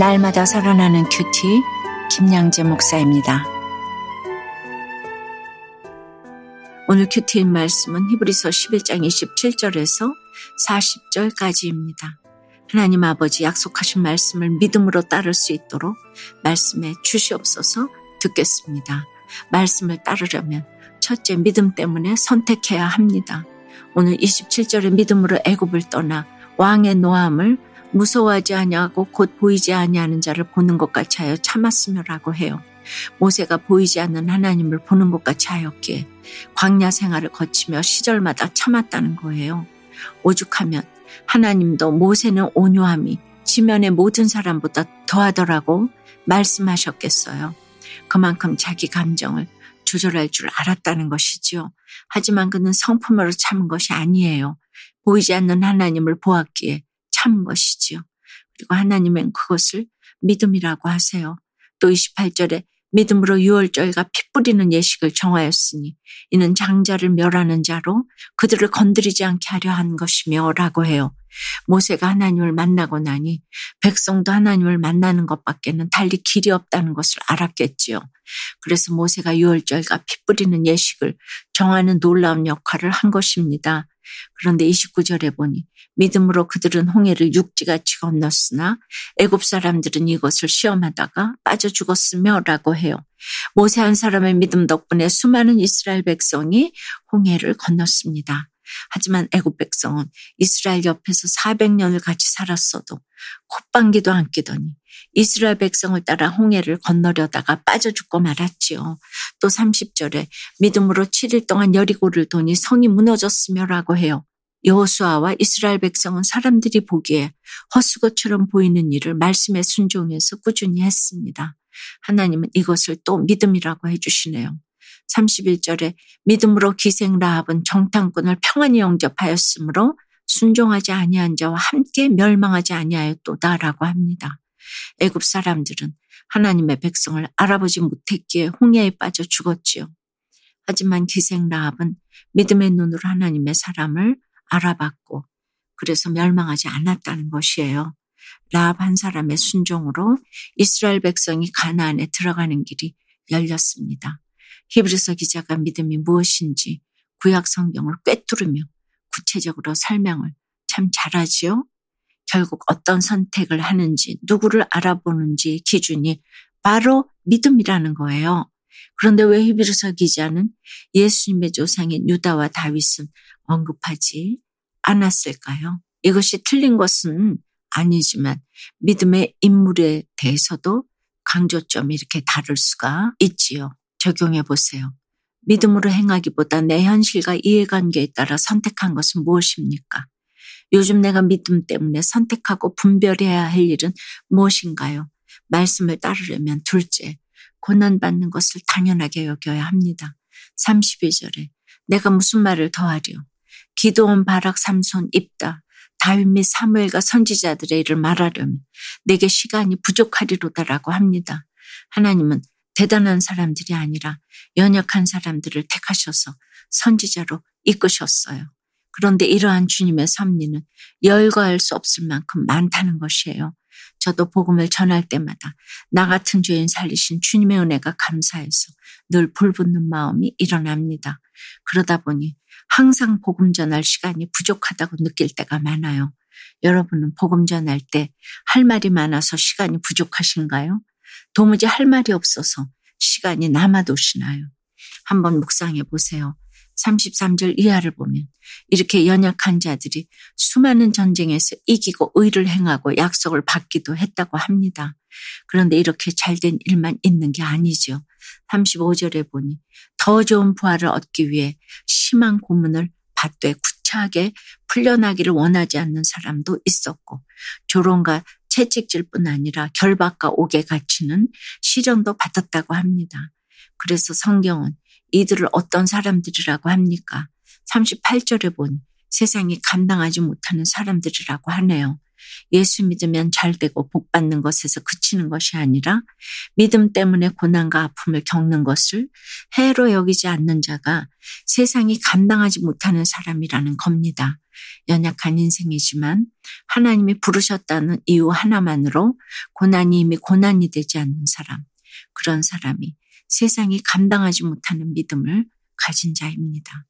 날마다 살아나는 큐티 김양재 목사입니다. 오늘 큐티의 말씀은 히브리서 11장 27절에서 40절까지입니다. 하나님 아버지 약속하신 말씀을 믿음으로 따를 수 있도록 말씀에 주시옵소서 듣겠습니다. 말씀을 따르려면 첫째 믿음 때문에 선택해야 합니다. 오늘 27절의 믿음으로 애굽을 떠나 왕의 노함을 무서워하지 아니하고 곧 보이지 아니하는 자를 보는 것 같이 하여 참았으며라고 해요. 모세가 보이지 않는 하나님을 보는 것 같이 하였기에 광야 생활을 거치며 시절마다 참았다는 거예요. 오죽하면 하나님도 모세는 온유함이 지면의 모든 사람보다 더하더라고 말씀하셨겠어요. 그만큼 자기 감정을 조절할 줄 알았다는 것이지요. 하지만 그는 성품으로 참은 것이 아니에요. 보이지 않는 하나님을 보았기에 참은 것이지요. 그리고 하나님은 그것을 믿음이라고 하세요. 또 28절에 믿음으로 유월절과 피 뿌리는 예식을 정하였으니 이는 장자를 멸하는 자로 그들을 건드리지 않게 하려 한 것이며 라고 해요. 모세가 하나님을 만나고 나니 백성도 하나님을 만나는 것밖에는 달리 길이 없다는 것을 알았겠지요. 그래서 모세가 유월절과 피 뿌리는 예식을 정하는 놀라운 역할을 한 것입니다. 그런데 29절에 보니 믿음으로 그들은 홍해를 육지같이 건넜으나 애굽 사람들은 이것을 시험하다가 빠져 죽었으며라고 해요. 모세 한 사람의 믿음 덕분에 수많은 이스라엘 백성이 홍해를 건넜습니다. 하지만 애굽 백성은 이스라엘 옆에서 400년을 같이 살았어도 콧방귀도 안 끼더니 이스라엘 백성을 따라 홍해를 건너려다가 빠져 죽고 말았지요. 또 30절에 믿음으로 7일 동안 여리고를 도니 성이 무너졌으며라고 해요. 여호수아와 이스라엘 백성은 사람들이 보기에 헛수고처럼 보이는 일을 말씀에 순종해서 꾸준히 했습니다. 하나님은 이것을 또 믿음이라고 해주시네요. 31절에 믿음으로 기생 라합은 정탐꾼을 평안히 영접하였으므로 순종하지 아니한 자와 함께 멸망하지 아니하였도다라고 합니다. 애굽 사람들은 하나님의 백성을 알아보지 못했기에 홍해에 빠져 죽었지요. 하지만 기생 라합은 믿음의 눈으로 하나님의 사람을 알아봤고 그래서 멸망하지 않았다는 것이에요. 라합 한 사람의 순종으로 이스라엘 백성이 가나안에 들어가는 길이 열렸습니다. 히브리서 기자가 믿음이 무엇인지 구약 성경을 꿰뚫으며 구체적으로 설명을 참 잘하지요. 결국 어떤 선택을 하는지 누구를 알아보는지 기준이 바로 믿음이라는 거예요. 그런데 왜 히브리서 기자는 예수님의 조상인 유다와 다윗은 언급하지 않았을까요? 이것이 틀린 것은 아니지만 믿음의 인물에 대해서도 강조점이 이렇게 다를 수가 있지요. 적용해 보세요. 믿음으로 행하기보다 내 현실과 이해관계에 따라 선택한 것은 무엇입니까? 요즘 내가 믿음 때문에 선택하고 분별해야 할 일은 무엇인가요? 말씀을 따르려면 둘째, 고난받는 것을 당연하게 여겨야 합니다. 32절에 내가 무슨 말을 더하려? 기도원 바락 삼손 입다. 다윗 및 사무엘과 선지자들의 일을 말하려면 내게 시간이 부족하리로다라고 합니다. 하나님은 대단한 사람들이 아니라 연약한 사람들을 택하셔서 선지자로 이끄셨어요. 그런데 이러한 주님의 섭리는 열거할 수 없을 만큼 많다는 것이에요. 저도 복음을 전할 때마다 나 같은 죄인 살리신 주님의 은혜가 감사해서 늘 불붙는 마음이 일어납니다. 그러다 보니 항상 복음 전할 시간이 부족하다고 느낄 때가 많아요. 여러분은 복음 전할 때 할 말이 많아서 시간이 부족하신가요? 도무지 할 말이 없어서 시간이 남아도시나요? 한번 묵상해 보세요. 33절 이하를 보면 이렇게 연약한 자들이 수많은 전쟁에서 이기고 의를 행하고 약속을 받기도 했다고 합니다. 그런데 이렇게 잘된 일만 있는 게 아니죠. 35절에 보니 더 좋은 부활을 얻기 위해 심한 고문을 받되 구차하게 풀려나기를 원하지 않는 사람도 있었고 조롱과 채찍질 뿐 아니라 결박과 옥에 갇히는 시련도 받았다고 합니다. 그래서 성경은 이들을 어떤 사람들이라고 합니까? 38절에 보니 세상이 감당하지 못하는 사람들이라고 하네요. 예수 믿으면 잘 되고 복 받는 것에서 그치는 것이 아니라 믿음 때문에 고난과 아픔을 겪는 것을 해로 여기지 않는 자가 세상이 감당하지 못하는 사람이라는 겁니다. 연약한 인생이지만 하나님이 부르셨다는 이유 하나만으로 고난이 이미 고난이 되지 않는 사람, 그런 사람이 세상이 감당하지 못하는 믿음을 가진 자입니다.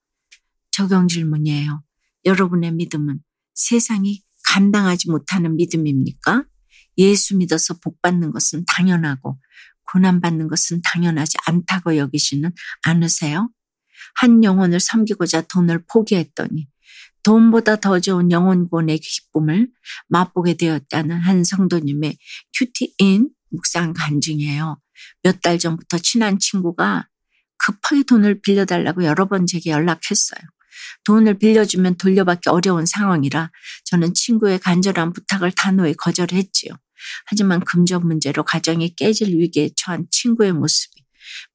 적용 질문이에요. 여러분의 믿음은 세상이 감당하지 못하는 믿음입니까? 예수 믿어서 복 받는 것은 당연하고 고난 받는 것은 당연하지 않다고 여기시는 않으세요? 한 영혼을 섬기고자 돈을 포기했더니 돈보다 더 좋은 영혼권의 기쁨을 맛보게 되었다는 한 성도님의 큐티인 묵상 간증이에요. 몇 달 전부터 친한 친구가 급하게 돈을 빌려달라고 여러 번 제게 연락했어요. 돈을 빌려주면 돌려받기 어려운 상황이라 저는 친구의 간절한 부탁을 단호히 거절했지요. 하지만 금전 문제로 가정이 깨질 위기에 처한 친구의 모습이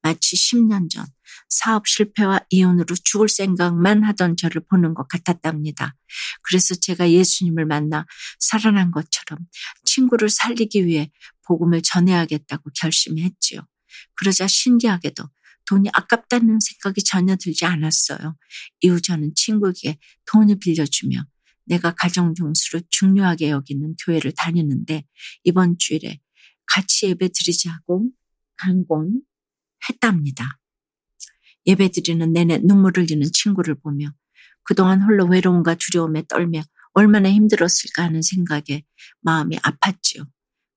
마치 10년 전 사업 실패와 이혼으로 죽을 생각만 하던 저를 보는 것 같았답니다. 그래서 제가 예수님을 만나 살아난 것처럼 친구를 살리기 위해 복음을 전해야겠다고 결심했지요. 그러자 신기하게도 돈이 아깝다는 생각이 전혀 들지 않았어요. 이후 저는 친구에게 돈을 빌려주며 내가 가정 중수를 중요하게 여기는 교회를 다니는데 이번 주일에 같이 예배 드리자고 강권 했답니다. 예배 드리는 내내 눈물을 흘리는 친구를 보며 그동안 홀로 외로움과 두려움에 떨며 얼마나 힘들었을까 하는 생각에 마음이 아팠지요.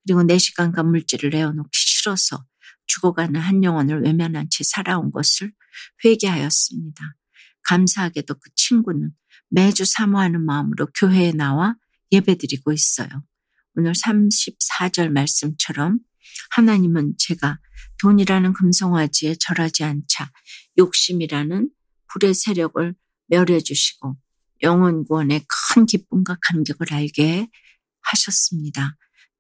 그리고 내 시간과 물질을 내어놓기 싫어서 죽어가는 한 영혼을 외면한 채 살아온 것을 회개하였습니다. 감사하게도 그 친구는 매주 사모하는 마음으로 교회에 나와 예배드리고 있어요. 오늘 34절 말씀처럼 하나님은 제가 돈이라는 금성화지에 절하지 않자 욕심이라는 불의 세력을 멸해 주시고 영원 구원의 큰 기쁨과 감격을 알게 하셨습니다.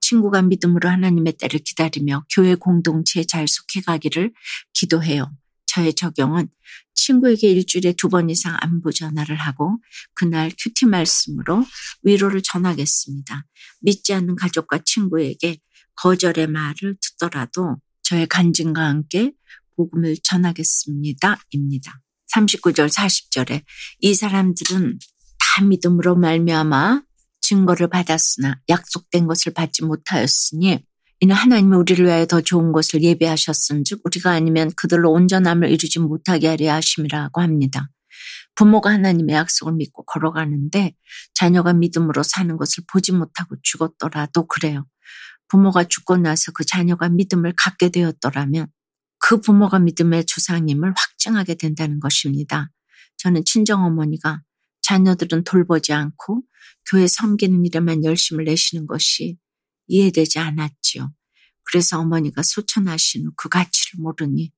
친구가 믿음으로 하나님의 때를 기다리며 교회 공동체에 잘 속해 가기를 기도해요. 저의 적용은 친구에게 일주일에 두 번 이상 안부 전화를 하고 그날 큐티 말씀으로 위로를 전하겠습니다. 믿지 않는 가족과 친구에게 거절의 말을 듣더라도 저의 간증과 함께 복음을 전하겠습니다. 입니다. 39절 40절에 이 사람들은 다 믿음으로 말미암아 증거를 받았으나 약속된 것을 받지 못하였으니 이는 하나님이 우리를 위하여 더 좋은 것을 예배하셨은즉 우리가 아니면 그들로 온전함을 이루지 못하게 하려 하심이라고 합니다. 부모가 하나님의 약속을 믿고 걸어가는데 자녀가 믿음으로 사는 것을 보지 못하고 죽었더라도 그래요. 부모가 죽고 나서 그 자녀가 믿음을 갖게 되었더라면 그 부모가 믿음의 조상님을 확증하게 된다는 것입니다. 저는 친정어머니가 자녀들은 돌보지 않고 교회 섬기는 일에만 열심을 내시는 것이 이해되지 않았지요. 그래서 어머니가 소천하신 후 그 가치를 모르니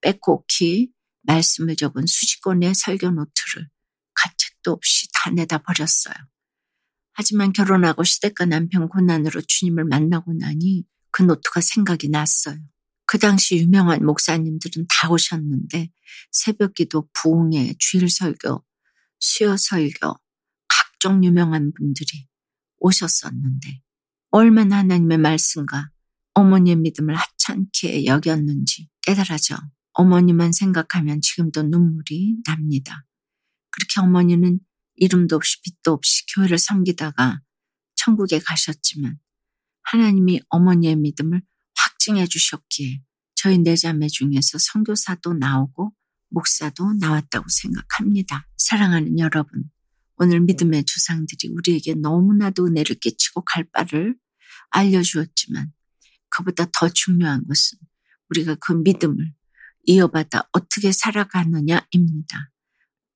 빼곡히 말씀을 적은 수십권의 설교 노트를 가책도 없이 다 내다 버렸어요. 하지만 결혼하고 시댁과 남편 고난으로 주님을 만나고 나니 그 노트가 생각이 났어요. 그 당시 유명한 목사님들은 다 오셨는데 새벽 기도, 부흥회, 주일 설교, 수요 설교, 각종 유명한 분들이 오셨었는데 얼마나 하나님의 말씀과 어머니의 믿음을 하찮게 여겼는지 깨달아져 어머니만 생각하면 지금도 눈물이 납니다. 그렇게 어머니는 이름도 없이 빛도 없이 교회를 섬기다가 천국에 가셨지만 하나님이 어머니의 믿음을 확증해 주셨기에 저희 네 자매 중에서 선교사도 나오고 목사도 나왔다고 생각합니다. 사랑하는 여러분, 오늘 믿음의 조상들이 우리에게 너무나도 은혜를 끼치고 갈 바를 알려주었지만 그보다 더 중요한 것은 우리가 그 믿음을 이어받아 어떻게 살아가느냐입니다.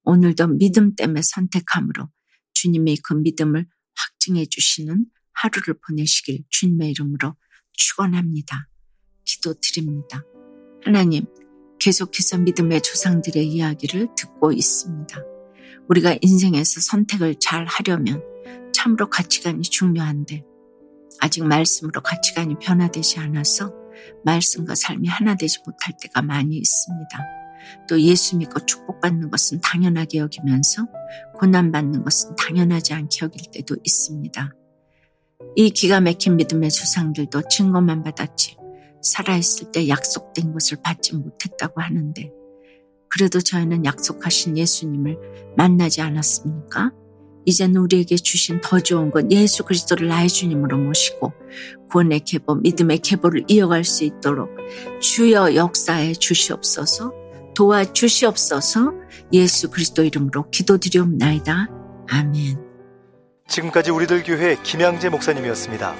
오늘도 믿음 때문에 선택함으로 주님의 그 믿음을 확증해 주시는 하루를 보내시길 주님의 이름으로 축원합니다. 기도드립니다. 하나님, 계속해서 믿음의 조상들의 이야기를 듣고 있습니다. 우리가 인생에서 선택을 잘 하려면 참으로 가치관이 중요한데 아직 말씀으로 가치관이 변화되지 않아서 말씀과 삶이 하나 되지 못할 때가 많이 있습니다. 또 예수 믿고 축복받는 것은 당연하게 여기면서 고난받는 것은 당연하지 않게 여길 때도 있습니다. 이 기가 막힌 믿음의 조상들도 증거만 받았지 살아있을 때 약속된 것을 받지 못했다고 하는데 그래도 저희는 약속하신 예수님을 만나지 않았습니까? 이제는 우리에게 주신 더 좋은 건 예수 그리스도를 나의 주님으로 모시고 구원의 계보, 믿음의 계보를 이어갈 수 있도록 주여 역사에 주시옵소서 도와 주시옵소서 예수 그리스도 이름으로 기도드리옵나이다. 아멘. 지금까지 우리들 교회 김양재 목사님이었습니다.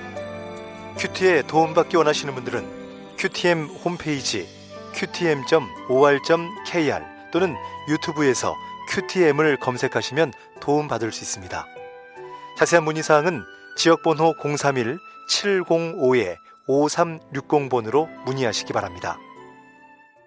큐티에 도움받기 원하시는 분들은 큐티엠 홈페이지 qtm.or.kr 또는 유튜브에서 QTM을 검색하시면 도움받을 수 있습니다. 자세한 문의사항은 지역번호 031-705-5360번으로 문의하시기 바랍니다.